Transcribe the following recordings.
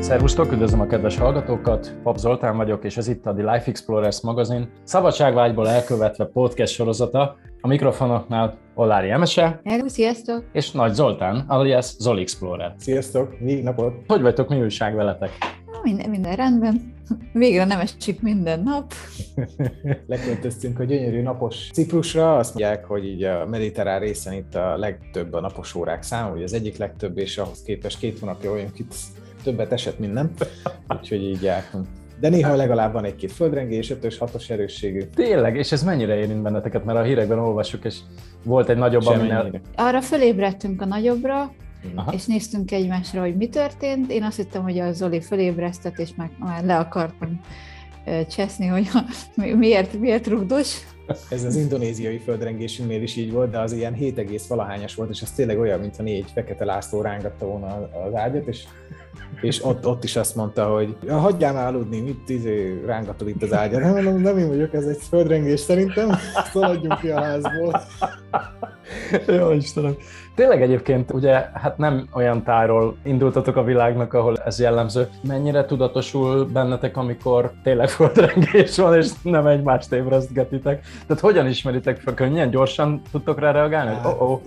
Szervusztok, üdvözlöm a kedves hallgatókat, Pap Zoltán vagyok, és ez itt a The Life Explorers magazin, szabadságvágyból elkövetve podcast sorozata. A mikrofonoknál Olári Emese. Hello, sziasztok! És Nagy Zoltán, alias Zoli Explorer. Sziasztok, mi napot! Hogy vagytok, mi újság veletek? Minden, minden rendben. Végre nem esik minden nap. Leköltöztünk a gyönyörű napos Ciprusra, azt mondják, hogy így a mediterrán részen itt a legtöbb a napos órák száma, hogy az egyik legtöbb, és ahhoz képest két hónapja olyan itt többet esett, mint nem. Úgyhogy így jártunk. De néha legalább van egy-két földrengés, 5-ös, 6-os erősségű. Tényleg, és ez mennyire érint benneteket, mert a hírekben olvassuk, és volt egy nagyobb, aminél... Arra fölébredtünk a nagyobbra, Aha. és néztünk egymásra, hogy mi történt. Én azt hittem, hogy a Zoli fölébresztett, és meg már le akartam cseszni, hogy miért, miért rugdos. Ez az indonéziai földrengésünknél is így volt, de az ilyen 7, valahányas volt, és ez tényleg olyan, mintha négy fekete László rángatta volna az ágyat, és és ott, ott is azt mondta, hogy ja, hagyjál már aludni, mit izé, rángatod itt az ágyat. Nem mondom, nem én vagyok, ez egy földrengés szerintem, szaladjunk ki a házból. Jó Istenem. Tényleg egyébként ugye hát nem olyan tájról indultatok a világnak, ahol ez jellemző. Mennyire tudatosul bennetek, amikor tényleg földrengés van, és nem egymást ébresztgetitek? Tehát hogyan ismeritek fel? Könnyen, gyorsan tudtok rá reagálni? Hát, oh, oh.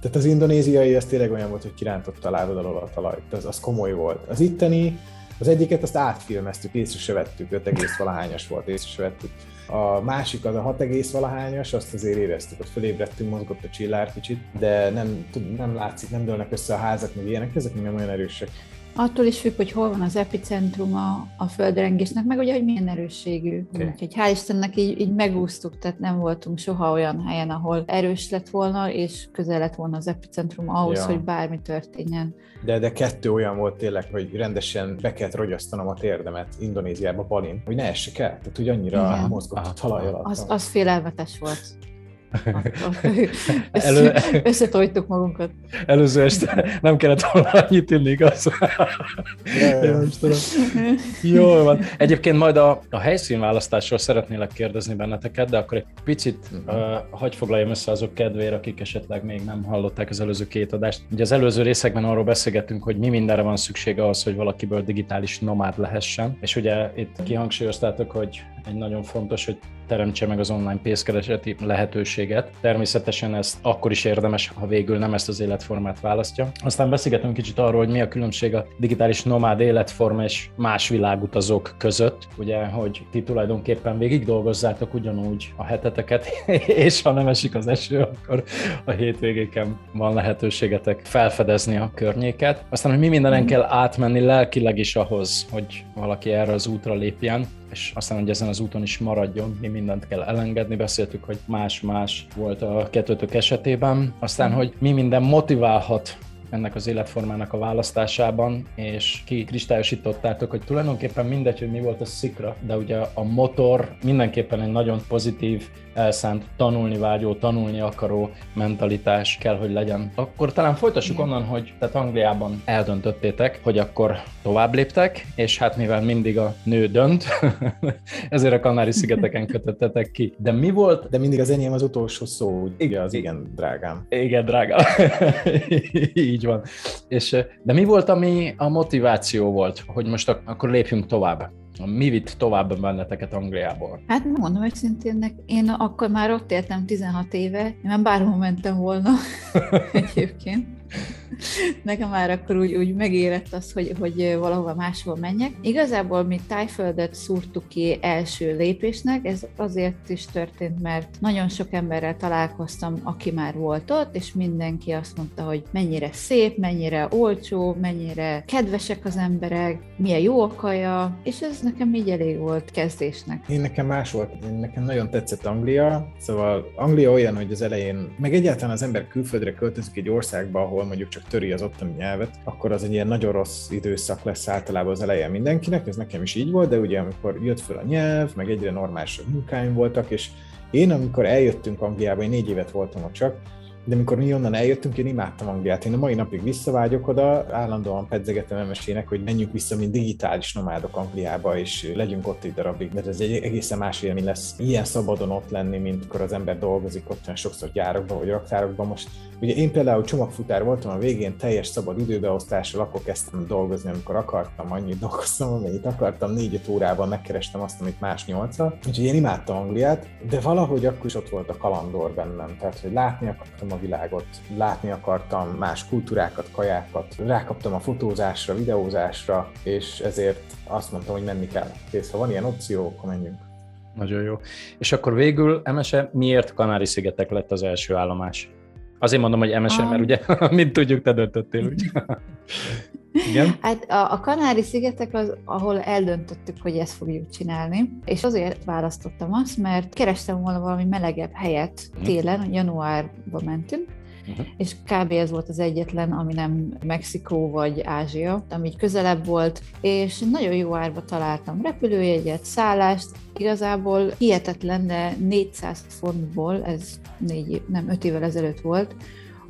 Tehát az indonéziai, ez tényleg olyan volt, hogy kirántotta a lábad alól a talajt. Az, az komoly volt. Az itteni, az egyiket azt átfilmeztük, észre se vettük, 5 egész valahányas volt, észre se vettük. A másik az a 6 egész valahányas, azt azért éreztük, ott fölébredtünk, mozgott a csillár kicsit, de nem, nem látszik, nem dőlnek össze a házak, meg ilyenek, ezek még nem olyan erősek. Attól is függ, hogy hol van az epicentruma a földrengésnek, meg ugye, hogy milyen erősségű. Okay. Úgyhogy hál' Istennek így, így megúsztuk, tehát nem voltunk soha olyan helyen, ahol erős lett volna, és közel lett volna az epicentrum ahhoz, ja. hogy bármi történjen. De, de kettő olyan volt tényleg, hogy rendesen be kellett rogyasztanom a térdemet Indonéziába, Balin, hogy ne essek el. Tehát, hogy annyira Igen. mozgott a talaj alatt. Az, az félelmetes volt. Elő... Összetojtuk magunkat. Előző este nem kellett volna annyit inni, igaz? Jól van. Egyébként majd a, a helyszínválasztásról szeretnélek kérdezni benneteket, de akkor egy picit uh, hagy foglaljam össze azok kedvére, akik esetleg még nem hallották az előző két adást. Ugye az előző részekben arról beszélgettünk, hogy mi mindenre van szüksége ahhoz, hogy valakiből digitális nomád lehessen, és ugye itt kihangsúlyoztátok, hogy egy nagyon fontos, hogy teremtse meg az online pénzkereseti lehetőséget. Természetesen ezt akkor is érdemes, ha végül nem ezt az életformát választja. Aztán beszélgetünk kicsit arról, hogy mi a különbség a digitális nomád életforma és más világutazók között. Ugye, hogy ti tulajdonképpen végig dolgozzátok ugyanúgy a heteteket, és ha nem esik az eső, akkor a hétvégéken van lehetőségetek felfedezni a környéket. Aztán, hogy mi mindenen kell átmenni lelkileg is ahhoz, hogy valaki erre az útra lépjen és aztán, hogy ezen az úton is maradjon, mi mindent kell elengedni, beszéltük, hogy más-más volt a kettőtök esetében, aztán, hogy mi minden motiválhat ennek az életformának a választásában, és ki kristályosítottátok, hogy tulajdonképpen mindegy, hogy mi volt a szikra, de ugye a motor mindenképpen egy nagyon pozitív, elszánt, tanulni vágyó, tanulni akaró mentalitás kell, hogy legyen. Akkor talán folytassuk onnan, hogy tehát Angliában eldöntöttétek, hogy akkor tovább léptek, és hát mivel mindig a nő dönt, ezért a Kanári-szigeteken kötöttetek ki. De mi volt? De mindig az enyém az utolsó szó, ugye az igen, drágám. Igen, drágám. így van. És, de mi volt, ami a motiváció volt, hogy most akkor lépjünk tovább? Mi vitt tovább benneteket Angliából? Hát mondom őszintén, én akkor már ott éltem 16 éve, én már bárhol mentem volna egyébként. Nekem már akkor úgy, úgy megérett az, hogy, hogy valahova máshol menjek. Igazából mi tájföldet szúrtuk ki első lépésnek, ez azért is történt, mert nagyon sok emberrel találkoztam, aki már volt ott, és mindenki azt mondta, hogy mennyire szép, mennyire olcsó, mennyire kedvesek az emberek, milyen jó a kaja, és ez nekem így elég volt kezdésnek. Én nekem más volt, én nekem nagyon tetszett Anglia, szóval Anglia olyan, hogy az elején, meg egyáltalán az ember külföldre költözik egy országba, ahol mondjuk csak töri az ottani nyelvet, akkor az egy ilyen nagyon rossz időszak lesz általában az elején mindenkinek, ez nekem is így volt, de ugye amikor jött föl a nyelv, meg egyre normálisabb munkáim voltak, és én amikor eljöttünk Angliába, én négy évet voltam ott csak, de amikor mi onnan eljöttünk, én imádtam Angliát. Én a mai napig visszavágyok oda, állandóan pedzegetem emesének, hogy menjünk vissza, mint digitális nomádok Angliába, és legyünk ott egy darabig, mert ez egy egészen más élmény lesz ilyen szabadon ott lenni, mint amikor az ember dolgozik ott sokszor gyárakban vagy raktárokban. Most ugye én például csomagfutár voltam a végén, teljes szabad időbeosztással, akkor kezdtem dolgozni, amikor akartam, annyit dolgoztam, amennyit akartam, négy órában megkerestem azt, amit más nyolca. Úgyhogy én imádtam Angliát, de valahogy akkor is ott volt a kalandor bennem. Tehát, hogy látni akartam világot, látni akartam más kultúrákat, kajákat, rákaptam a fotózásra, videózásra, és ezért azt mondtam, hogy menni kell. Kész, ha van ilyen opció, akkor menjünk. Nagyon jó. És akkor végül, Emese, miért Kanári-szigetek lett az első állomás? Azért mondom, hogy Emese, ah. mert ugye, mint tudjuk, te döntöttél, úgy. Igen? Hát a, a Kanári-szigetek az, ahol eldöntöttük, hogy ezt fogjuk csinálni, és azért választottam azt, mert kerestem volna valami melegebb helyet mhm. télen, januárban mentünk, uh-huh. és kb. ez volt az egyetlen, ami nem Mexikó vagy Ázsia, ami így közelebb volt, és nagyon jó árba találtam repülőjegyet, szállást, igazából hihetetlen, de 400 fontból, ez négy, nem 5 évvel ezelőtt volt,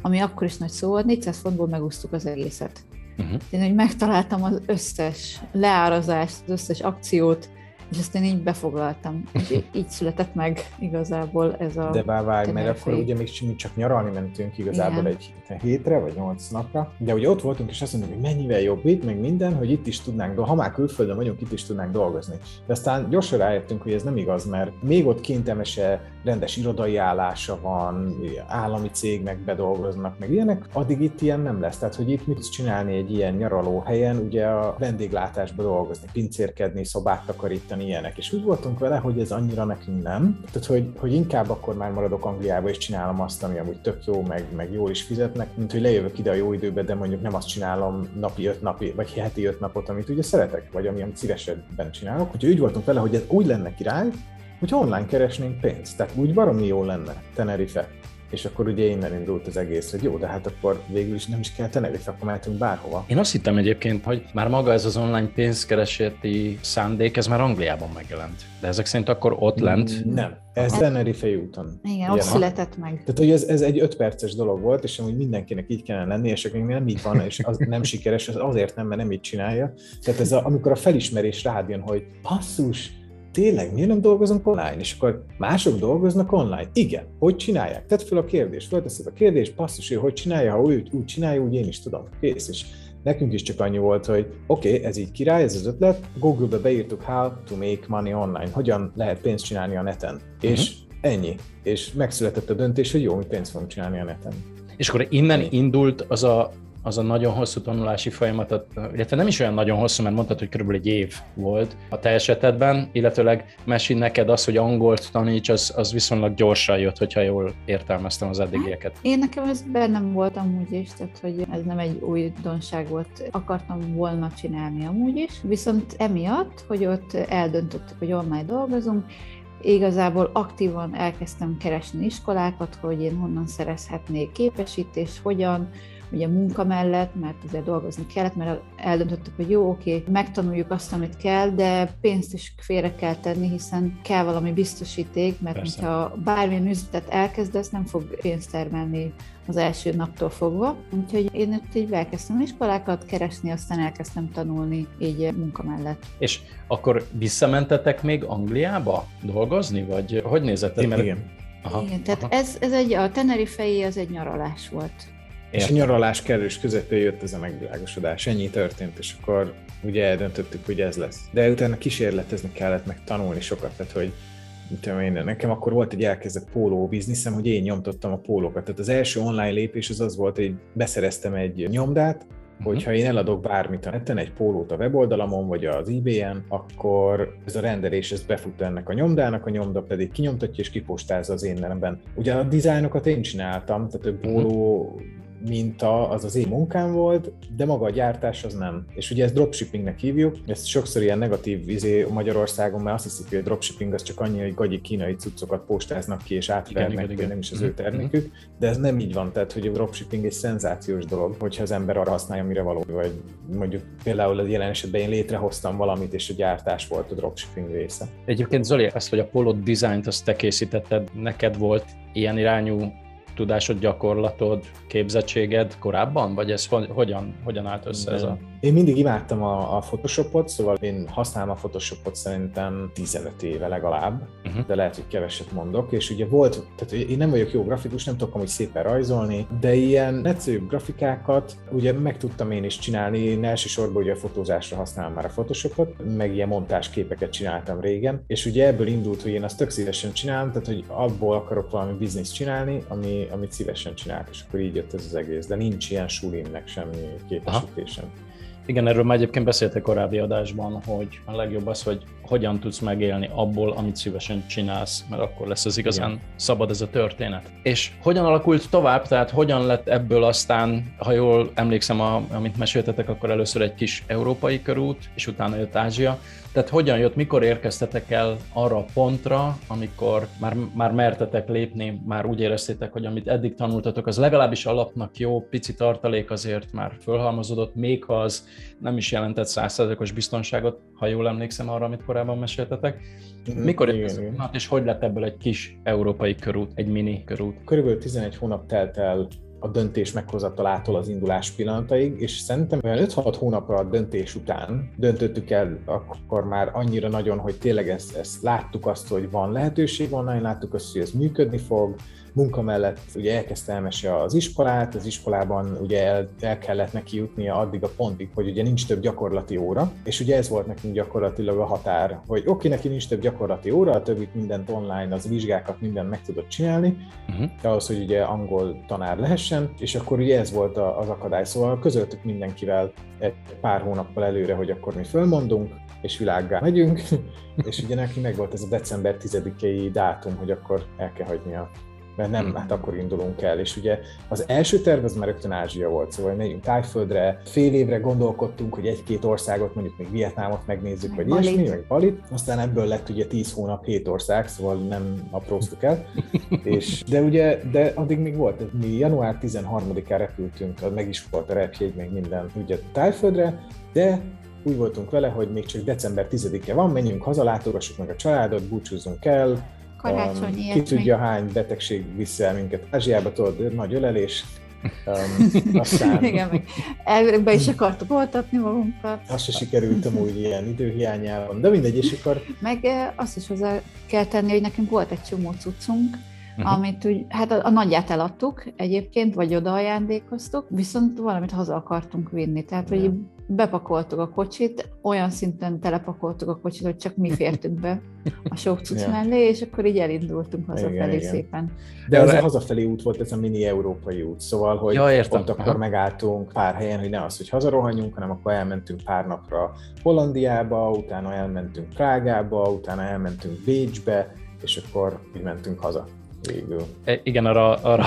ami akkor is nagy szó volt, 400 fontból megúsztuk az egészet. Uh-huh. Én hogy megtaláltam az összes leárazást, az összes akciót, és ezt én így befoglaltam. És így született meg igazából ez a... De várj, várj mert akkor ugye még csak nyaralni mentünk igazából Igen. egy hétre, vagy nyolc napra, de ugye ott voltunk, és azt mondjuk, hogy mennyivel jobb itt, meg minden, hogy itt is tudnánk, ha már külföldön vagyunk, itt is tudnánk dolgozni. De aztán gyorsan rájöttünk, hogy ez nem igaz, mert még ott kint emese rendes irodai állása van, állami cégnek bedolgoznak, meg ilyenek, addig itt ilyen nem lesz. Tehát, hogy itt mit csinálni egy ilyen nyaraló helyen, ugye a vendéglátásba dolgozni, pincérkedni, szobát takarítani, ilyenek. És úgy voltunk vele, hogy ez annyira nekünk nem. Tehát, hogy, hogy inkább akkor már maradok Angliába, és csinálom azt, ami amúgy tök jó, meg, meg jól is fizetnek, mint hogy lejövök ide a jó időbe, de mondjuk nem azt csinálom napi öt napi, vagy heti öt napot, amit ugye szeretek, vagy ami, amit szívesebben csinálok. Úgyhogy úgy voltunk vele, hogy ez úgy lenne király, hogy online keresnénk pénzt. Tehát úgy baromi jó lenne Tenerife és akkor ugye innen indult az egész, hogy jó, de hát akkor végül is nem is kell Tenerife, akkor mehetünk bárhova. Én azt hittem egyébként, hogy már maga ez az online pénzkereseti szándék, ez már Angliában megjelent. De ezek szerint akkor ott lent? Mm, nem, ez Tenerife úton. Igen, ott született meg. Tehát, hogy ez, ez egy öt perces dolog volt, és amúgy mindenkinek így kellene lenni, és akkor nem így van, és az nem sikeres, az azért nem, mert nem így csinálja. Tehát ez a, amikor a felismerés rád jön, hogy passzus, tényleg miért nem dolgozunk online? És akkor mások dolgoznak online. Igen, hogy csinálják? Tedd fel a kérdést, fölteszed a kérdést, passzus, hogy csinálja, ha úgy, úgy csinálja, úgy én is tudom. Kész, és nekünk is csak annyi volt, hogy oké, okay, ez így király, ez az ötlet, Google-be beírtuk how to make money online, hogyan lehet pénzt csinálni a neten. Uh-huh. És ennyi. És megszületett a döntés, hogy jó, mi pénzt fogunk csinálni a neten. És akkor innen indult az a az a nagyon hosszú tanulási folyamatot, illetve nem is olyan nagyon hosszú, mert mondtad, hogy körülbelül egy év volt a te esetedben, illetőleg Mesi, neked az, hogy angolt taníts, az, az viszonylag gyorsan jött, hogyha jól értelmeztem az eddigieket. Hát, én nekem ez bennem volt amúgy is, tehát hogy ez nem egy újdonság volt, akartam volna csinálni amúgy is, viszont emiatt, hogy ott eldöntöttük, hogy online dolgozunk, igazából aktívan elkezdtem keresni iskolákat, hogy én honnan szerezhetnék képesítést, hogyan, ugye munka mellett, mert azért dolgozni kellett, mert eldöntöttük, hogy jó, oké, megtanuljuk azt, amit kell, de pénzt is félre kell tenni, hiszen kell valami biztosíték, mert Persze. ha bármilyen üzletet elkezdesz, nem fog pénzt termelni az első naptól fogva. Úgyhogy én itt így elkezdtem iskolákat keresni, aztán elkezdtem tanulni így munka mellett. És akkor visszamentetek még Angliába dolgozni, vagy hogy nézett? Mert... Igen. Aha, Igen, tehát aha. Ez, ez egy, a Tenerife az egy nyaralás volt. És a nyaralás kellős közepén jött ez a megvilágosodás, ennyi történt, és akkor ugye eldöntöttük, hogy ez lesz. De utána kísérletezni kellett, meg tanulni sokat, tehát hogy tudom én, nekem akkor volt egy elkezdett póló bizniszem, hogy én nyomtottam a pólókat. Tehát az első online lépés az az volt, hogy beszereztem egy nyomdát, Uh-huh. Hogyha én eladok bármit a neten, egy pólót a weboldalamon, vagy az eBay-en, akkor ez a rendelés ez befut ennek a nyomdának, a nyomda pedig kinyomtatja és kipostázza az én nevemben. Ugye a dizájnokat én csináltam, tehát a póló uh-huh minta az az én munkám volt, de maga a gyártás az nem. És ugye ezt dropshippingnek hívjuk, ezt sokszor ilyen negatív izé Magyarországon, mert azt hiszik, hogy a dropshipping az csak annyi, hogy gagyi kínai cuccokat postáznak ki és átvernek, hogy nem is az ő mhm, termékük, mhm. de ez nem így van, tehát hogy a dropshipping egy szenzációs dolog, hogyha az ember arra használja, mire való, vagy mondjuk például az jelen esetben én létrehoztam valamit, és a gyártás volt a dropshipping része. Egyébként Zoli, ezt, hogy a Polo Design-t azt te készítetted, neked volt ilyen irányú tudásod, gyakorlatod, képzettséged korábban, vagy ez hogyan, hogyan állt össze ez a... Én mindig imádtam a, a Photoshopot, szóval én használom a Photoshopot szerintem 15 éve legalább, uh-huh. de lehet, hogy keveset mondok, és ugye volt, tehát én nem vagyok jó grafikus, nem tudok amúgy szépen rajzolni, de ilyen egyszerűbb grafikákat ugye meg tudtam én is csinálni, én elsősorban ugye a fotózásra használom már a Photoshopot, meg ilyen montás képeket csináltam régen, és ugye ebből indult, hogy én azt tök szívesen csinálom, tehát hogy abból akarok valami bizniszt csinálni, ami, amit szívesen csinálok, és akkor így jött ez az egész, de nincs ilyen sulimnek semmi képesítésem. Igen, erről már egyébként beszéltek korábbi adásban, hogy a legjobb az, hogy hogyan tudsz megélni abból, amit szívesen csinálsz, mert akkor lesz az igazán Igen. szabad ez a történet. És hogyan alakult tovább, tehát hogyan lett ebből aztán, ha jól emlékszem, a, amit meséltetek, akkor először egy kis európai körút, és utána jött Ázsia. Tehát hogyan jött, mikor érkeztetek el arra a pontra, amikor már, már mertetek lépni, már úgy éreztétek, hogy amit eddig tanultatok, az legalábbis alapnak jó, pici tartalék azért már fölhalmozódott, még ha az nem is jelentett százszerzekos biztonságot, ha jól emlékszem arra, amit korábban meséltetek. Mhm. Mikor érkezett és hogy lett ebből egy kis európai körút, egy mini körút? Körülbelül 11 hónap telt el a döntés meghozatalától az indulás pillanataig, és szerintem olyan 5-6 hónapra a döntés után döntöttük el akkor már annyira nagyon, hogy tényleg ezt, ezt láttuk azt, hogy van lehetőség online, láttuk azt, hogy ez működni fog, munka mellett ugye elkezdte elmese az iskolát, az iskolában ugye el, el kellett neki jutnia addig a pontig, hogy ugye nincs több gyakorlati óra, és ugye ez volt nekünk gyakorlatilag a határ, hogy oké, okay, neki nincs több gyakorlati óra, a többit mindent online, az vizsgákat mindent meg tudott csinálni, uh-huh. ahhoz, hogy ugye angol tanár lehessen, és akkor ugye ez volt az akadály. Szóval közöltük mindenkivel egy pár hónappal előre, hogy akkor mi fölmondunk, és világgá megyünk, és ugye neki meg volt ez a december 10-i dátum, hogy akkor el kell hagyni a mert nem, hmm. hát akkor indulunk el. És ugye az első terv az már rögtön Ázsia volt, szóval megyünk Tájföldre, fél évre gondolkodtunk, hogy egy-két országot, mondjuk még Vietnámot megnézzük, vagy Balit. ilyesmi, meg Balit. Aztán ebből lett ugye 10 hónap, 7 ország, szóval nem apróztuk el. és, de ugye, de addig még volt, mi január 13-án repültünk, meg is volt a repjegy, meg minden ugye Tájföldre, de úgy voltunk vele, hogy még csak december 10-e van, menjünk haza, látogassuk meg a családot, búcsúzzunk el, Karácsony, um, Ki tudja hány betegség viszi el minket Ázsiába, tudod, nagy ölelés. Um, aztán... Igen, meg elvekbe is akartuk oltatni magunkat. Azt se sikerült úgy ilyen időhiányában, de mindegy, és akkor... Meg azt is hozzá kell tenni, hogy nekünk volt egy csomó cuccunk, uh-huh. amit úgy, hát a, a nagyját eladtuk egyébként, vagy oda ajándékoztuk, viszont valamit haza akartunk vinni, tehát hogy bepakoltuk a kocsit, olyan szinten telepakoltuk a kocsit, hogy csak mi fértünk be a sok cucc ja. mellé, és akkor így elindultunk hazafelé igen, igen. szépen. De ez a hazafelé út volt, ez a mini európai út, szóval, hogy ja, értem. ott akkor megálltunk pár helyen, hogy ne az, hogy hazarohanjunk, hanem akkor elmentünk pár napra Hollandiába, utána elmentünk Prágába, utána elmentünk Bécsbe, és akkor így mentünk haza végül. E, igen, arra, arra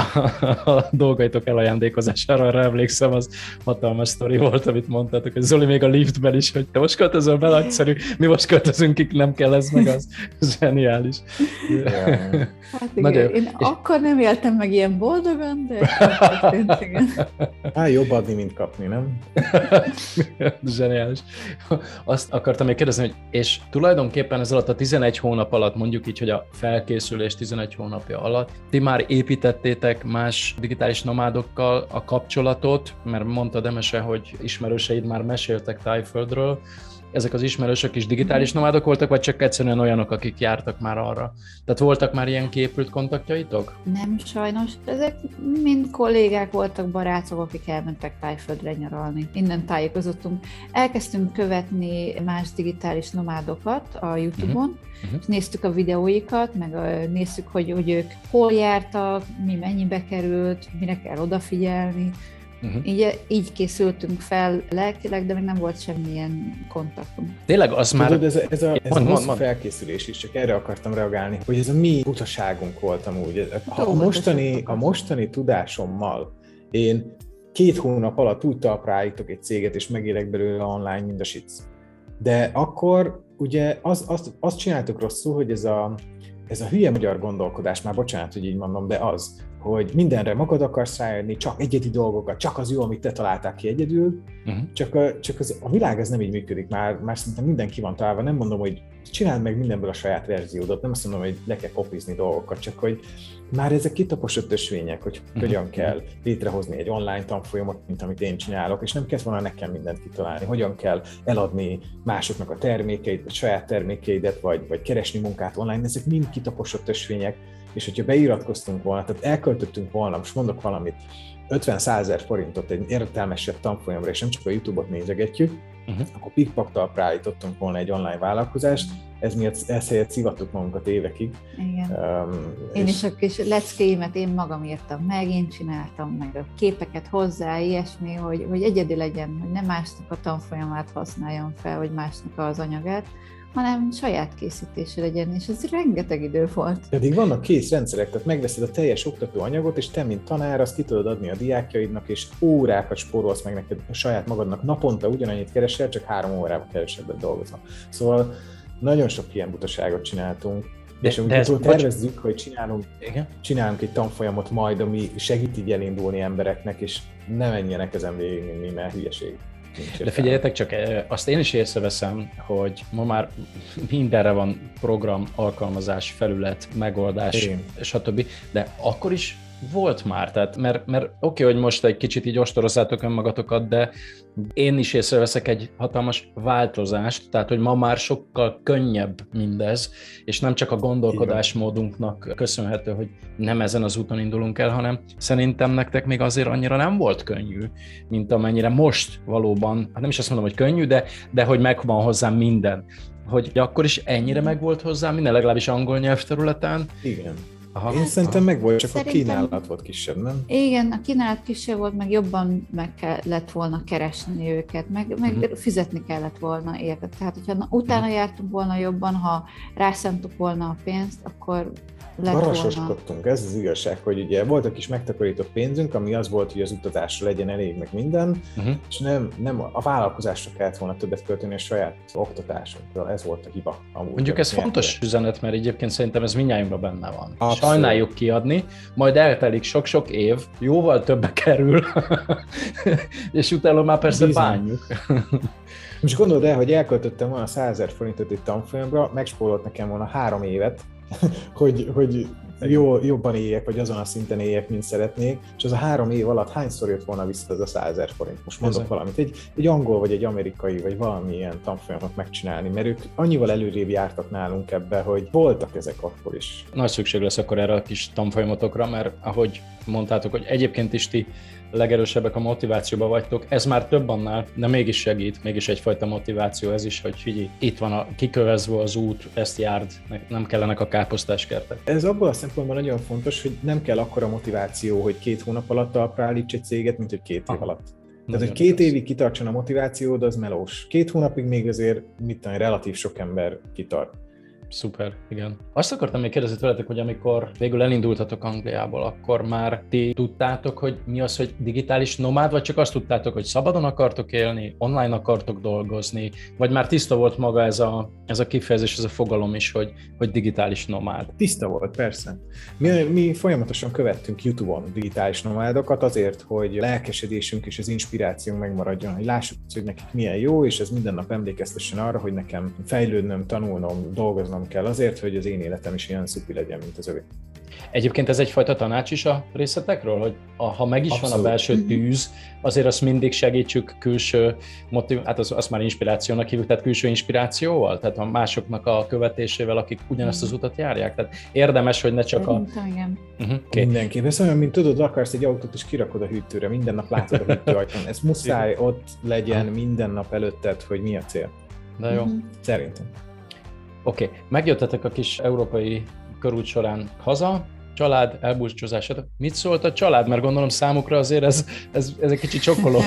a dolgaitok elajándékozására, arra emlékszem, az hatalmas sztori volt, amit mondtátok, hogy Zoli még a liftben is, hogy te most költözöl be, nagyszerű, mi most költözünk, kik nem kell ez meg, az zseniális. Hát igen, Nagyon én és... akkor nem éltem meg ilyen boldogan, de igen. Á, jobb adni, mint kapni, nem? Zseniális. Azt akartam még kérdezni, hogy és tulajdonképpen ez alatt a 11 hónap alatt, mondjuk így, hogy a felkészülés 11 hónapja alatt. Ti már építettétek más digitális nomádokkal a kapcsolatot, mert mondta Demese, hogy ismerőseid már meséltek Tájföldről, ezek az ismerősök is digitális mhm. nomádok voltak, vagy csak egyszerűen olyanok, akik jártak már arra? Tehát voltak már ilyen képült kontaktjaitok? Nem, sajnos. Ezek mind kollégák voltak, barátok, akik elmentek tájföldre nyaralni. Innen tájékozottunk. Elkezdtünk követni más digitális nomádokat a YouTube-on, uh-huh. Uh-huh. és néztük a videóikat, meg a, néztük, hogy, hogy ők hol jártak, mi mennyibe került, mire kell odafigyelni, Uh-huh. Így, így készültünk fel lelkileg, de még nem volt semmilyen kontaktunk. Tényleg az már... Tudod, ez a, ez a, ez mond, a mond, mond. felkészülés is, csak erre akartam reagálni, hogy ez a mi utaságunk volt amúgy. A, a, mostani, a mostani tudásommal én két hónap alatt úgy talpra állítok egy céget, és megélek belőle online, mind a sic. De akkor ugye az, azt, azt csináltuk rosszul, hogy ez a, ez a hülye magyar gondolkodás, már bocsánat, hogy így mondom, de az, hogy mindenre magad akarsz rájönni, csak egyedi dolgokat, csak az jó, amit te találtál ki egyedül, uh-huh. csak, a, csak az, a világ ez nem így működik, már, már szerintem mindenki van találva, nem mondom, hogy csináld meg mindenből a saját verziódat, nem azt mondom, hogy le kell kopizni dolgokat, csak hogy már ezek kitaposott ösvények, hogy uh-huh. hogyan kell létrehozni egy online tanfolyamot, mint amit én csinálok, és nem kell volna nekem mindent kitalálni, hogyan kell eladni másoknak a termékeit, vagy saját termékeidet, vagy, vagy keresni munkát online, ezek mind kitaposott ösvények, és hogyha beiratkoztunk volna, tehát elköltöttünk volna, most mondok valamit, 50-100 ezer forintot egy értelmesebb tanfolyamra, és nem csak a YouTube-ot nézegetjük, uh-huh. akkor pikpak talpra állítottunk volna egy online vállalkozást, ez miatt ezt helyett szivattuk magunkat évekig. Igen. Um, én és... is a kis leckéimet én magam írtam meg, én csináltam meg a képeket hozzá, ilyesmi, hogy, hogy egyedi legyen, hogy nem másnak a tanfolyamát használjam fel, vagy másnak az anyagát, hanem saját készítése legyen, és ez rengeteg idő volt. Pedig vannak kész rendszerek, tehát megveszed a teljes oktatóanyagot, és te, mint tanár, azt ki tudod adni a diákjaidnak, és órákat spórolsz meg neked a saját magadnak. Naponta ugyanannyit keresel, csak három órával kevesebbet dolgozol. Szóval nagyon sok ilyen butaságot csináltunk, de, és amikor tervezzük, hogy csinálunk, igen? csinálunk egy tanfolyamot majd, ami segít így elindulni embereknek, és ne menjenek ezen végig, mert hülyeség. De figyeljetek csak, eh, azt én is észreveszem, hogy ma már mindenre van program, alkalmazás, felület, megoldás, én. stb. De akkor is volt már, tehát mert, mert oké, okay, hogy most egy kicsit így ostorozzátok önmagatokat, de én is észreveszek egy hatalmas változást, tehát hogy ma már sokkal könnyebb mindez, és nem csak a gondolkodásmódunknak köszönhető, hogy nem ezen az úton indulunk el, hanem szerintem nektek még azért annyira nem volt könnyű, mint amennyire most valóban, hát nem is azt mondom, hogy könnyű, de, de hogy megvan hozzá minden. Hogy akkor is ennyire meg volt hozzá minden, legalábbis angol nyelvterületen. Igen Aha, Én szerintem meg volt, csak szerintem, a kínálat volt kisebb, nem? Igen, a kínálat kisebb volt, meg jobban meg kellett volna keresni őket, meg, meg uh-huh. fizetni kellett volna érte. Tehát, hogyha na, utána uh-huh. jártunk volna jobban, ha rászántuk volna a pénzt, akkor Barasoskodtunk, ez az igazság, hogy ugye volt a kis megtakarított pénzünk, ami az volt, hogy az utazásra legyen elég, meg minden, uh-huh. és nem, nem a vállalkozásra kellett volna többet költeni a saját oktatásunkra, ez volt a hiba. Amúgy Mondjuk ez fontos üzenet, mert egyébként szerintem ez mindjárt benne van. Abszolút. Sajnáljuk kiadni, majd eltelik sok-sok év, jóval többe kerül, és utána már persze Bizony. bánjuk. Most gondolod el, hogy elköltöttem volna 100 ezer forintot egy tanfolyamra, megspórolt nekem volna három évet, hogy, hogy jó, jobban éljek, vagy azon a szinten éljek, mint szeretnék, és az a három év alatt hányszor jött volna vissza az a 100 ezer forint? Most mondok Ezen. valamit. Egy, egy angol, vagy egy amerikai, vagy valamilyen tanfolyamot megcsinálni, mert ők annyival előrébb jártak nálunk ebbe, hogy voltak ezek akkor is. Nagy szükség lesz akkor erre a kis tanfolyamotokra, mert ahogy mondtátok, hogy egyébként is ti legerősebbek a motivációban vagytok, ez már több annál, de mégis segít, mégis egyfajta motiváció ez is, hogy figyelj, itt van a kikövezve az út, ezt járd, nem kellenek a káposztás kertek. Ez abból a szempontból nagyon fontos, hogy nem kell akkora motiváció, hogy két hónap alatt talpra állíts egy céget, mint hogy két év alatt. Tehát, hogy két évig kitartson a motivációd, az melós. Két hónapig még azért, mit tudom, relatív sok ember kitart. Szuper, igen. Azt akartam még kérdezni tőletek, hogy amikor végül elindultatok Angliából, akkor már ti tudtátok, hogy mi az, hogy digitális nomád, vagy csak azt tudtátok, hogy szabadon akartok élni, online akartok dolgozni, vagy már tiszta volt maga ez a, ez a kifejezés, ez a fogalom is, hogy, hogy digitális nomád? Tiszta volt, persze. Mi, mi folyamatosan követtünk YouTube-on digitális nomádokat azért, hogy lelkesedésünk és az inspirációnk megmaradjon, hogy lássuk, hogy nekik milyen jó, és ez minden nap emlékeztessen arra, hogy nekem fejlődnöm, tanulnom, dolgoznom dolgoznom kell azért, hogy az én életem is ilyen szupi legyen, mint az övé. Egyébként ez egyfajta tanács is a részletekről, hogy a, ha meg is Abszolút. van a belső mhm. tűz, azért azt mindig segítsük külső motiv, hát az, azt már inspirációnak hívjuk, tehát külső inspirációval, tehát a másoknak a követésével, akik ugyanazt az mhm. utat járják. Tehát érdemes, hogy ne csak a... Igen. Uh-huh, okay. Mindenképp. Ez olyan, mint tudod, akarsz egy autót, és kirakod a hűtőre, minden nap látod a hűtőajtón. Ez muszáj ott legyen minden nap előtted, hogy mi a cél. De jó. Uh-huh. Szerintem. Oké, okay. megjöttetek a kis európai körút során haza, család, elbúcsúzás. Mit szólt a család? Mert gondolom számukra azért ez, ez, ez egy kicsit sokkoló.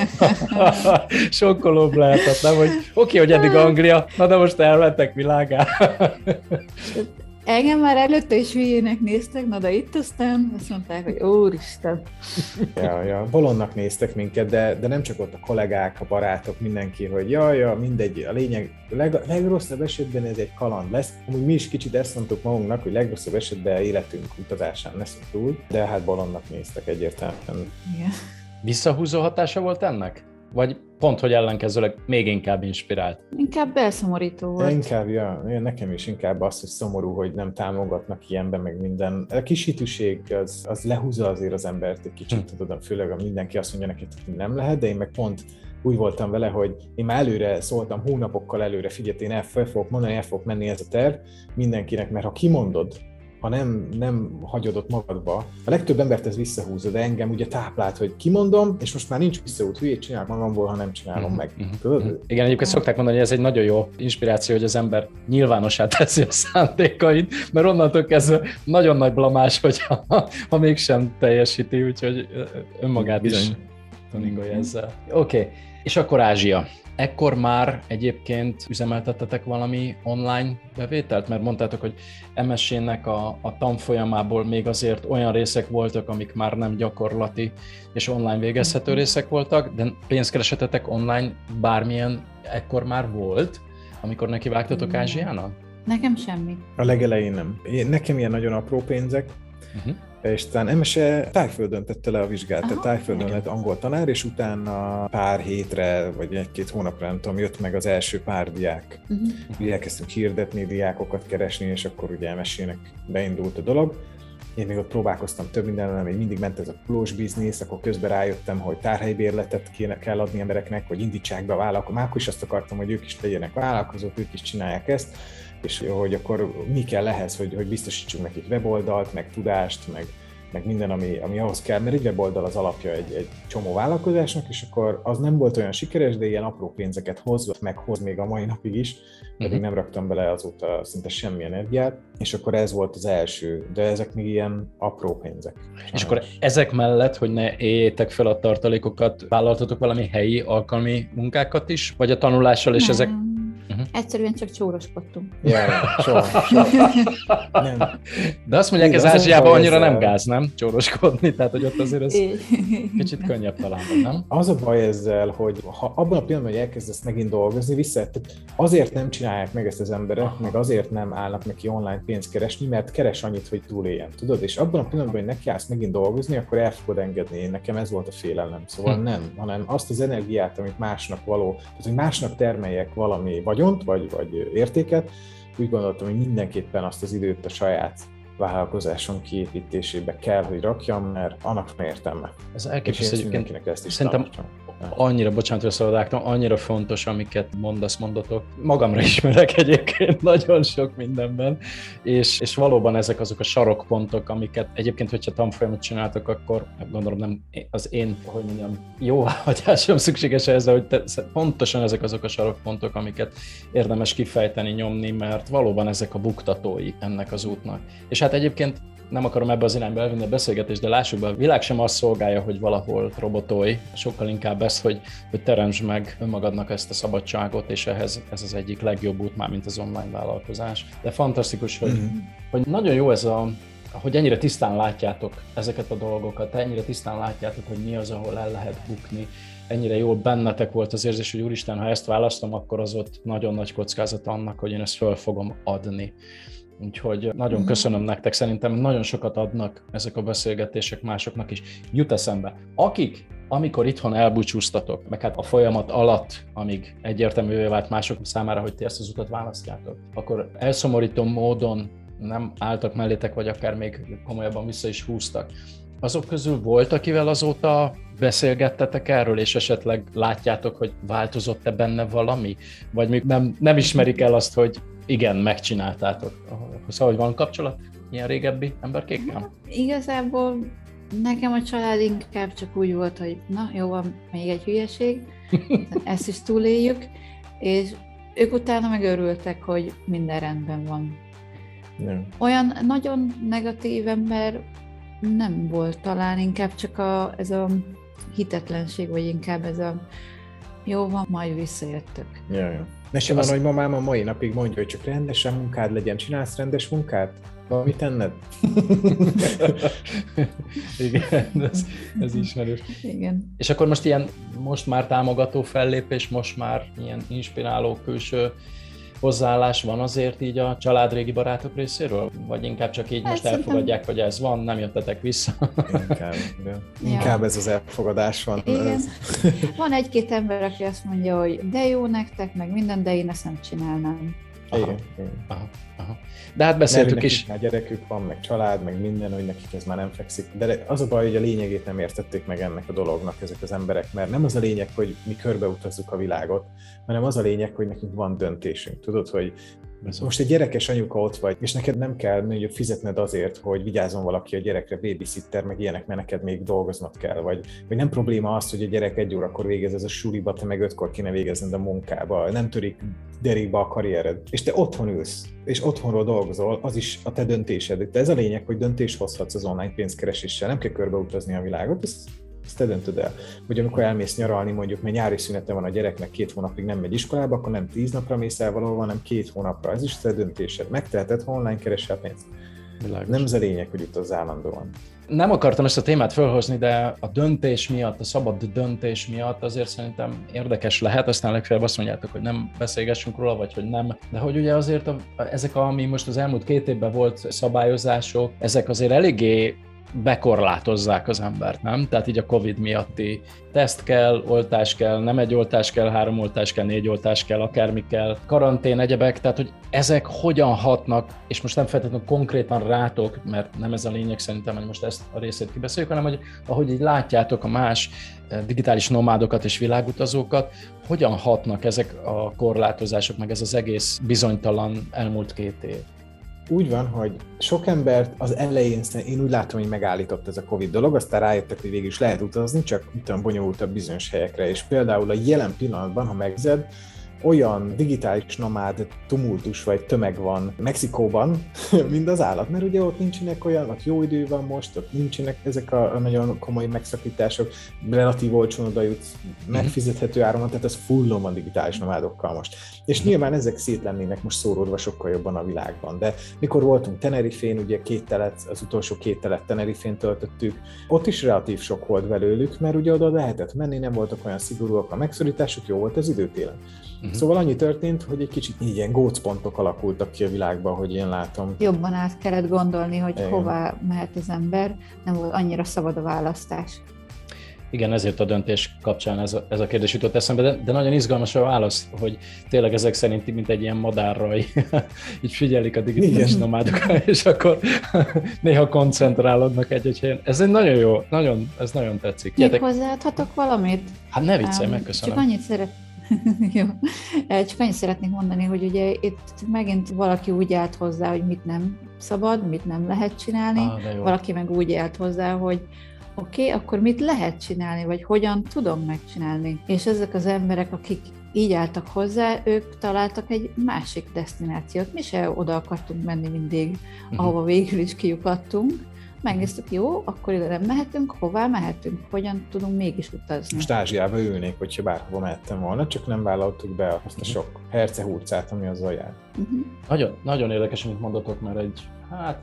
sokkolóbb lehetett, nem? Hogy oké, okay, hogy eddig Anglia, na de most elvettek világá. Engem már előtte is hülyének néztek, na de itt aztán azt mondták, hogy úristen. Ja, ja, bolondnak néztek minket, de, de nem csak ott a kollégák, a barátok, mindenki, hogy jaj, ja, mindegy, a lényeg, leg, legrosszabb esetben ez egy kaland lesz. Amúgy mi is kicsit ezt mondtuk magunknak, hogy legrosszabb esetben életünk utazásán leszünk túl, de hát bolondnak néztek egyértelműen. Igen. Visszahúzó hatása volt ennek? Vagy pont, hogy ellenkezőleg még inkább inspirált? Inkább belszomorító volt. Inkább, ja, nekem is inkább az, hogy szomorú, hogy nem támogatnak ilyenben, meg minden. A kis hitűség az, az lehúzza azért az embert egy kicsit, hm. tudod, főleg a mindenki azt mondja neked, hogy nem lehet, de én meg pont úgy voltam vele, hogy én már előre szóltam, hónapokkal előre, figyelj, én el fogok mondani, el fogok menni ez a terv mindenkinek, mert ha kimondod, ha nem, nem hagyod ott magadba, a legtöbb embert ez visszahúzza, de engem ugye táplált, hogy kimondom, és most már nincs visszaút, hülyét csinálok magamból, ha nem csinálom uh-huh. meg. Uh-huh. Tudod? Igen, egyébként szokták mondani, hogy ez egy nagyon jó inspiráció, hogy az ember nyilvánosá teszi a szándékait, mert onnantól kezdve nagyon nagy blamás, hogyha ha mégsem teljesíti, úgyhogy önmagát Bizony. is tuningolja ezzel. Oké, okay. és akkor Ázsia. Ekkor már egyébként üzemeltettetek valami online bevételt? Mert mondtátok, hogy MSC-nek a, a tanfolyamából még azért olyan részek voltak, amik már nem gyakorlati és online végezhető mhm. részek voltak, de pénzkeresetetek online bármilyen ekkor már volt, amikor neki vágtatok Ázsiának? Nekem semmi. A legelején nem. Nekem ilyen nagyon apró pénzek, uh-huh és talán MSE tájföldön tette le a vizsgát, Aha, tehát tájföldön lett angol tanár, és utána pár hétre, vagy egy-két hónapra, nem tudom, jött meg az első pár diák. Uh-huh. Elkezdtünk hirdetni, diákokat keresni, és akkor ugye MSE-nek beindult a dolog. Én még ott próbálkoztam több mindenben, még mindig ment ez a pulós biznisz, akkor közben rájöttem, hogy tárhelybérletet kéne, kell adni embereknek, hogy indítsák be a vállalkozók. Már akkor is azt akartam, hogy ők is legyenek vállalkozók, ők is csinálják ezt és hogy akkor mi kell ehhez, hogy, hogy biztosítsunk nekik weboldalt, meg tudást, meg, meg minden, ami, ami ahhoz kell, mert egy weboldal az alapja egy, egy csomó vállalkozásnak, és akkor az nem volt olyan sikeres, de ilyen apró pénzeket hoz, meg hoz még a mai napig is, pedig uh-huh. nem raktam bele azóta szinte semmi energiát, és akkor ez volt az első, de ezek még ilyen apró pénzek. Sajnos. És akkor ezek mellett, hogy ne éljétek fel a tartalékokat, vállaltatok valami helyi alkalmi munkákat is, vagy a tanulással, és nem. ezek Uh-huh. Egyszerűen csak csóroskodtunk. Soha. Nem. De azt mondják, ez Ázsiában annyira nem gáz, nem? Csóroskodni, tehát hogy ott azért ez kicsit könnyebb talán, nem? Az a baj ezzel, hogy ha abban a pillanatban, hogy elkezdesz megint dolgozni, vissza, azért nem csinálják meg ezt az emberek, meg azért nem állnak neki online pénzt keresni, mert keres annyit, hogy túléljen, tudod? És abban a pillanatban, hogy neki állsz megint dolgozni, akkor el fogod engedni. Én nekem ez volt a félelem. Szóval hm. nem, hanem azt az energiát, amit másnak való, tehát hogy másnak termeljek valami vagyon, vagyont, vagy, vagy értéket, úgy gondoltam, hogy mindenképpen azt az időt a saját vállalkozáson kiépítésébe kell, hogy rakjam, mert annak van értelme. Ez elképesztő egyébként. Ezt is Szerintem tanítom. Annyira, bocsánat, hogy szabadáltam, annyira fontos, amiket mondasz, mondatok. Magamra ismerek egyébként nagyon sok mindenben, és, és valóban ezek azok a sarokpontok, amiket egyébként, hogyha tanfolyamot csináltok, akkor gondolom nem az én, hogy mondjam, jóváhagyásom szükséges ehhez, hogy te, pontosan ezek azok a sarokpontok, amiket érdemes kifejteni, nyomni, mert valóban ezek a buktatói ennek az útnak. És hát egyébként nem akarom ebbe az irányba elvinni a beszélgetést, de lássuk be, a világ sem azt szolgálja, hogy valahol robotolj, sokkal inkább ez, hogy, hogy teremtsd meg önmagadnak ezt a szabadságot, és ehhez ez az egyik legjobb út már, mint az online vállalkozás. De fantasztikus, hogy, mm-hmm. hogy nagyon jó ez a, hogy ennyire tisztán látjátok ezeket a dolgokat, ennyire tisztán látjátok, hogy mi az, ahol el lehet bukni, ennyire jól bennetek volt az érzés, hogy úristen, ha ezt választom, akkor az ott nagyon nagy kockázat annak, hogy én ezt föl fogom adni. Úgyhogy nagyon köszönöm nektek, szerintem nagyon sokat adnak ezek a beszélgetések másoknak is. Jut eszembe, akik amikor itthon elbúcsúztatok, meg hát a folyamat alatt, amíg egyértelművé vált mások számára, hogy ti ezt az utat választjátok, akkor elszomorító módon nem álltak mellétek, vagy akár még komolyabban vissza is húztak. Azok közül volt, akivel azóta beszélgettetek erről, és esetleg látjátok, hogy változott-e benne valami? Vagy még nem, nem ismerik el azt, hogy igen, megcsináltátok. Szóval, hogy van kapcsolat ilyen régebbi emberkékkel? Igazából nekem a család inkább csak úgy volt, hogy na, jó van, még egy hülyeség, ezt is túléljük, és ők utána megörültek, hogy minden rendben van. Nem. Olyan nagyon negatív ember nem volt talán, inkább csak a, ez a hitetlenség, vagy inkább ez a jó van, majd visszajöttök. Ja, ja. Nekem van, hogy mamám a mai napig mondja, hogy csak rendesen munkád legyen. Csinálsz rendes munkát? Valamit tenned? Igen, ez, ez ismerős. Igen. És akkor most ilyen, most már támogató fellépés, most már ilyen inspiráló külső hozzáállás van azért így a család régi barátok részéről? Vagy inkább csak így Hát most szerintem- elfogadják, hogy ez van, nem jöttetek vissza? Inkább, ja. Inkább ez az elfogadás van. Igen. Van egy-két ember, aki azt mondja, hogy de jó nektek, meg minden, de én ezt nem csinálnám. Igen, igen. Aha, aha. De hát beszéltük is, már gyerekük van, meg család, meg minden, hogy nekik ez már nem fekszik. De az a baj, hogy a lényegét nem értették meg ennek a dolognak ezek az emberek, mert nem az a lényeg, hogy mi körbeutazzuk a világot, hanem az a lényeg, hogy nekünk van döntésünk. Tudod, hogy most egy gyerekes anyuka ott vagy, és neked nem kell mondjuk fizetned azért, hogy vigyázzon valaki a gyerekre, babysitter, meg ilyenek, mert neked még dolgoznod kell, vagy, vagy nem probléma az, hogy a gyerek egy órakor végez ez a suliba, te meg ötkor kéne végezned a munkába, nem törik derékba a karriered, és te otthon ülsz, és otthonról dolgozol, az is a te döntésed. De ez a lényeg, hogy döntés hozhatsz az online pénzkereséssel, nem kell körbeutazni a világot, ezt, ezt te döntöd el. Hogy amikor elmész nyaralni, mondjuk, mert nyári szünete van a gyereknek, két hónapig nem megy iskolába, akkor nem tíz napra mész el valahol, hanem két hónapra. Ez is te döntésed. Megteheted, ha online keresel pénzt. Világos. Nem ez a lényeg, hogy itt az állandóan. Nem akartam ezt a témát felhozni, de a döntés miatt, a szabad döntés miatt azért szerintem érdekes lehet, aztán legfeljebb azt mondjátok, hogy nem beszélgessünk róla, vagy hogy nem. De hogy ugye azért a, ezek, ami most az elmúlt két évben volt szabályozások, ezek azért eléggé bekorlátozzák az embert, nem? Tehát így a Covid miatti teszt kell, oltás kell, nem egy oltás kell, három oltás kell, négy oltás kell, akármi kell, karantén, egyebek, tehát hogy ezek hogyan hatnak, és most nem feltétlenül konkrétan rátok, mert nem ez a lényeg szerintem, hogy most ezt a részét kibeszéljük, hanem hogy ahogy így látjátok a más eh, digitális nomádokat és világutazókat, hogyan hatnak ezek a korlátozások, meg ez az egész bizonytalan elmúlt két év. Úgy van, hogy sok embert az elején, én úgy látom, hogy megállított ez a Covid dolog, aztán rájöttek, hogy végül is lehet utazni, csak tudom, bonyolultabb bizonyos helyekre, és például a jelen pillanatban, ha megzed, olyan digitális nomád tumultus vagy tömeg van Mexikóban, mint az állat, mert ugye ott nincsenek olyan, ott jó idő van most, ott nincsenek ezek a, nagyon komoly megszakítások, relatív olcsón oda jutsz, megfizethető áron, tehát ez fullon van digitális nomádokkal most. És nyilván ezek szét lennének most szóródva sokkal jobban a világban, de mikor voltunk Tenerifén, ugye két telet, az utolsó két telet Tenerifén töltöttük, ott is relatív sok volt belőlük, mert ugye oda lehetett menni, nem voltak olyan szigorúak a megszorítások, jó volt az időtélen. Uh-huh. Szóval annyi történt, hogy egy kicsit ilyen gócpontok alakultak ki a világban, hogy én látom. Jobban át kellett gondolni, hogy Igen. hová mehet az ember, nem volt annyira szabad a választás. Igen, ezért a döntés kapcsán ez a, ez a kérdés jutott eszembe, de, de nagyon izgalmas a válasz, hogy tényleg ezek szerint mint egy ilyen madárraj, így figyelik a digitális Igen. nomádokra, és akkor néha koncentrálódnak egy-egy helyen. Ez egy nagyon jó, nagyon, ez nagyon tetszik. Még Gyertek, hozzáadhatok valamit? hát ne viccelj, megköszönöm. Csak annyit szeret... Jó. Csak annyit szeretnék mondani, hogy ugye itt megint valaki úgy állt hozzá, hogy mit nem szabad, mit nem lehet csinálni, Ah, valaki meg úgy állt hozzá, hogy oké, okay, akkor mit lehet csinálni, vagy hogyan tudom megcsinálni. És ezek az emberek, akik így álltak hozzá, ők találtak egy másik destinációt. Mi se oda akartunk menni mindig, Mhm. ahova végül is kiukadtunk. Megnéztük, jó, akkor ide nem mehetünk, hová mehetünk, hogyan tudunk mégis utazni. Most Ázsiába ülnék, hogyha bárhova mehettem volna, csak nem vállaltuk be azt a sok herce hurcát, ami azzal jár. Uh-huh. Nagyon, nagyon érdekes, amit mondatok, mert egy, hát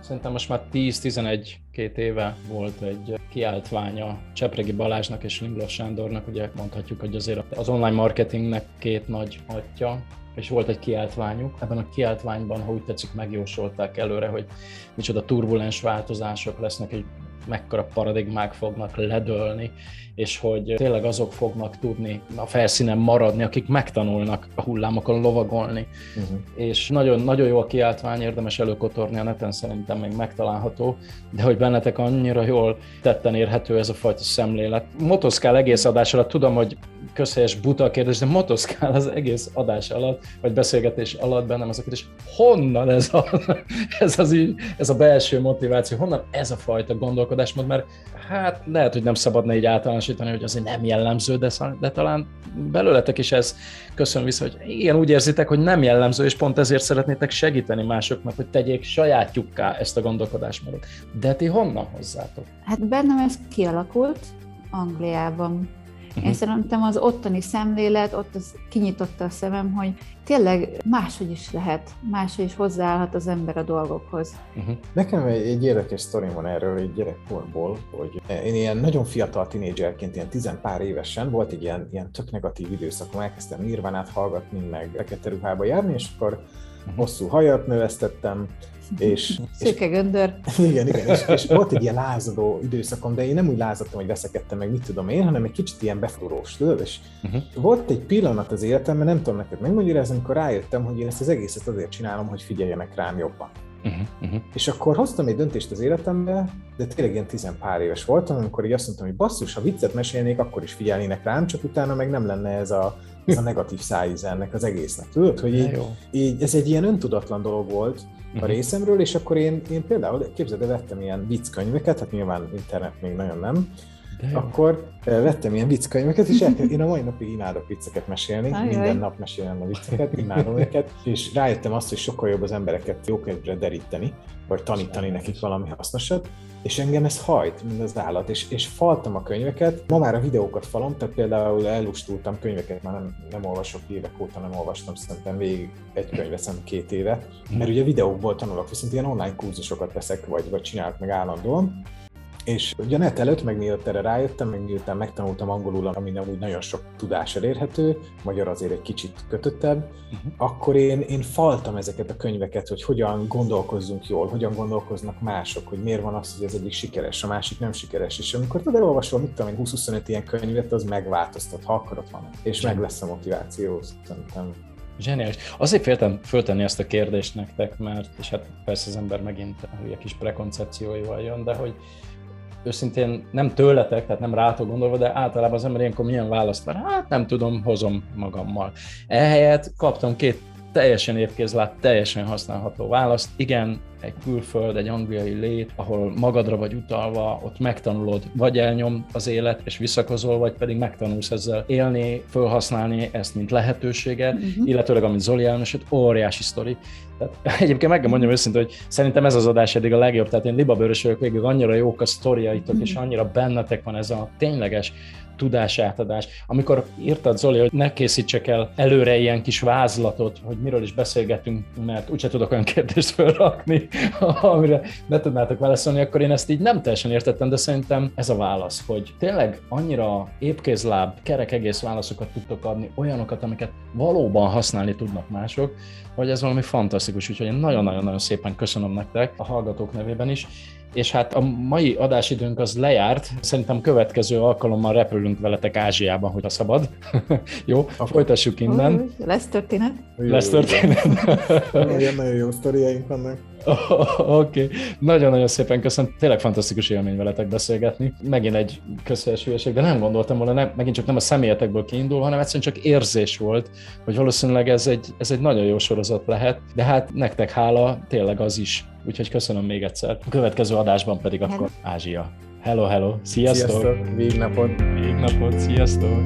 szerintem most már 10-11 két éve volt egy kiáltványa Csepregi Balázsnak és Limlos Sándornak, ugye mondhatjuk, hogy azért az online marketingnek két nagy atya, és volt egy kiáltványuk. Ebben a kiáltványban, ha úgy tetszik, megjósolták előre, hogy micsoda turbulens változások lesznek, egy mekkora paradigmák fognak ledölni, és hogy tényleg azok fognak tudni a felszínen maradni, akik megtanulnak a hullámokon lovagolni. Uh-huh. És nagyon, nagyon jó a kiáltvány, érdemes előkotorni a neten, szerintem még megtalálható, de hogy bennetek annyira jól tetten érhető ez a fajta szemlélet. Motoszkál egész adás alatt, tudom, hogy közhelyes buta kérdés, de motoszkál az egész adás alatt, vagy beszélgetés alatt bennem az a kérdés, honnan ez a, ez, az így, ez a belső motiváció, honnan ez a fajta gondolkodásmód, mert hát lehet, hogy nem szabadna így általánosítani, hogy azért nem jellemző, de, de talán belőletek is ez köszön vissza, hogy igen, úgy érzitek, hogy nem jellemző, és pont ezért szeretnétek segíteni másoknak, hogy tegyék sajátjukká ezt a gondolkodásmódot. De ti honnan hozzátok? Hát bennem ez kialakult Angliában. Uh-huh. Én szerintem az ottani szemlélet, ott az kinyitotta a szemem, hogy tényleg máshogy is lehet, máshogy is hozzáállhat az ember a dolgokhoz. Uh-huh. Nekem egy, egy érdekes sztori van erről egy gyerekkorból, hogy én ilyen nagyon fiatal tinédzserként, ilyen tizen pár évesen volt egy ilyen, ilyen tök negatív időszakom, elkezdtem Nirvánát hallgatni, meg fekete ruhába járni, és akkor uh-huh. hosszú hajat növesztettem, és, Szőke göndör. Igen, igen, és, és volt egy ilyen lázadó időszakom, de én nem úgy lázadtam, hogy veszekedtem meg, mit tudom én, hanem egy kicsit ilyen befúrós, tudod, és uh-huh. volt egy pillanat az életemben, nem tudom neked megmagyarázni, amikor rájöttem, hogy én ezt az egészet azért csinálom, hogy figyeljenek rám jobban. Uh-huh, uh-huh. És akkor hoztam egy döntést az életembe, de tényleg ilyen tizen pár éves voltam, amikor így azt mondtam, hogy basszus, ha viccet mesélnék, akkor is figyelnének rám, csak utána meg nem lenne ez a, ez a negatív szájíze ennek az egésznek. Tudod, hogy így, így, ez egy ilyen öntudatlan dolog volt, a mhm. részemről, és akkor én, én például, képzeld, de vettem ilyen vicckönyveket, hát nyilván internet még nagyon nem, akkor vettem ilyen vicckönyveket, és elkezd, én a mai napig imádok vicceket mesélni, Ajaj. minden nap mesélem a vicceket, imádom őket, és rájöttem azt, hogy sokkal jobb az embereket jókedvre deríteni, vagy tanítani nekik valami hasznosat, és engem ez hajt, mint az állat, és, és faltam a könyveket, ma már a videókat falom, tehát például elustultam könyveket, már nem, nem olvasok évek óta, nem olvastam szerintem végig egy könyvet, szerintem két éve, mert ugye videókból tanulok, viszont ilyen online kurzusokat veszek, vagy, vagy csinálok meg állandóan, és ugye a net előtt, meg miatt erre rájöttem, meg miután megtanultam angolul, ami nem úgy nagyon sok tudás elérhető, magyar azért egy kicsit kötöttebb, uh-huh. akkor én, én faltam ezeket a könyveket, hogy hogyan gondolkozzunk jól, hogyan gondolkoznak mások, hogy miért van az, hogy az egyik sikeres, a másik nem sikeres, és amikor tudod elolvasol, mit tudom 20-25 ilyen könyvet, az megváltoztat, ha akarod van, és meg lesz a motiváció, szerintem. Zseniális. Azért féltem föltenni ezt a kérdést nektek, mert, és hát persze az ember megint a hülye kis prekoncepcióival jön, de hogy őszintén nem tőletek, tehát nem rátok gondolva, de általában az ember ilyenkor milyen választ vár? Hát nem tudom, hozom magammal. Ehelyett kaptam két teljesen évkézlát, teljesen használható választ. Igen, egy külföld, egy angliai lét, ahol magadra vagy utalva, ott megtanulod, vagy elnyom az élet, és visszakozol, vagy pedig megtanulsz ezzel élni, felhasználni ezt, mint lehetőséget, uh-huh. illetőleg, amit Zoli elmesett, óriási sztori. Tehát egyébként meg kell mondjam őszintén, hogy szerintem ez az adás eddig a legjobb, tehát én libabőrös vagyok végül, annyira jók a sztoriaitok, uh-huh. és annyira bennetek van ez a tényleges tudásátadás. Amikor írtad Zoli, hogy ne készítsek el előre ilyen kis vázlatot, hogy miről is beszélgetünk, mert úgyse tudok olyan kérdést felrakni, amire ne tudnátok válaszolni, akkor én ezt így nem teljesen értettem, de szerintem ez a válasz, hogy tényleg annyira épkézláb, kerek egész válaszokat tudtok adni, olyanokat, amiket valóban használni tudnak mások, hogy ez valami fantasztikus, úgyhogy én nagyon-nagyon-nagyon szépen köszönöm nektek a hallgatók nevében is, és hát a mai adásidőnk az lejárt, szerintem következő alkalommal repülünk veletek Ázsiában, hogy a szabad. Jó, Akkor. folytassuk innen. Lesz történet. Lesz történet. Ilyen nagyon jó sztoriaink vannak. Oké, okay. nagyon-nagyon szépen köszönöm. Tényleg fantasztikus élmény veletek beszélgetni. Megint egy közhelyes hülyeség, de nem gondoltam volna, nem, megint csak nem a személyetekből kiindul, hanem egyszerűen csak érzés volt, hogy valószínűleg ez egy, ez egy nagyon jó sorozat lehet, de hát nektek hála, tényleg az is. Úgyhogy köszönöm még egyszer. A következő adásban pedig hello. akkor Ázsia. Hello, hello. Sziasztok! Sziasztok! Végnapot! Végnapot, sziasztok!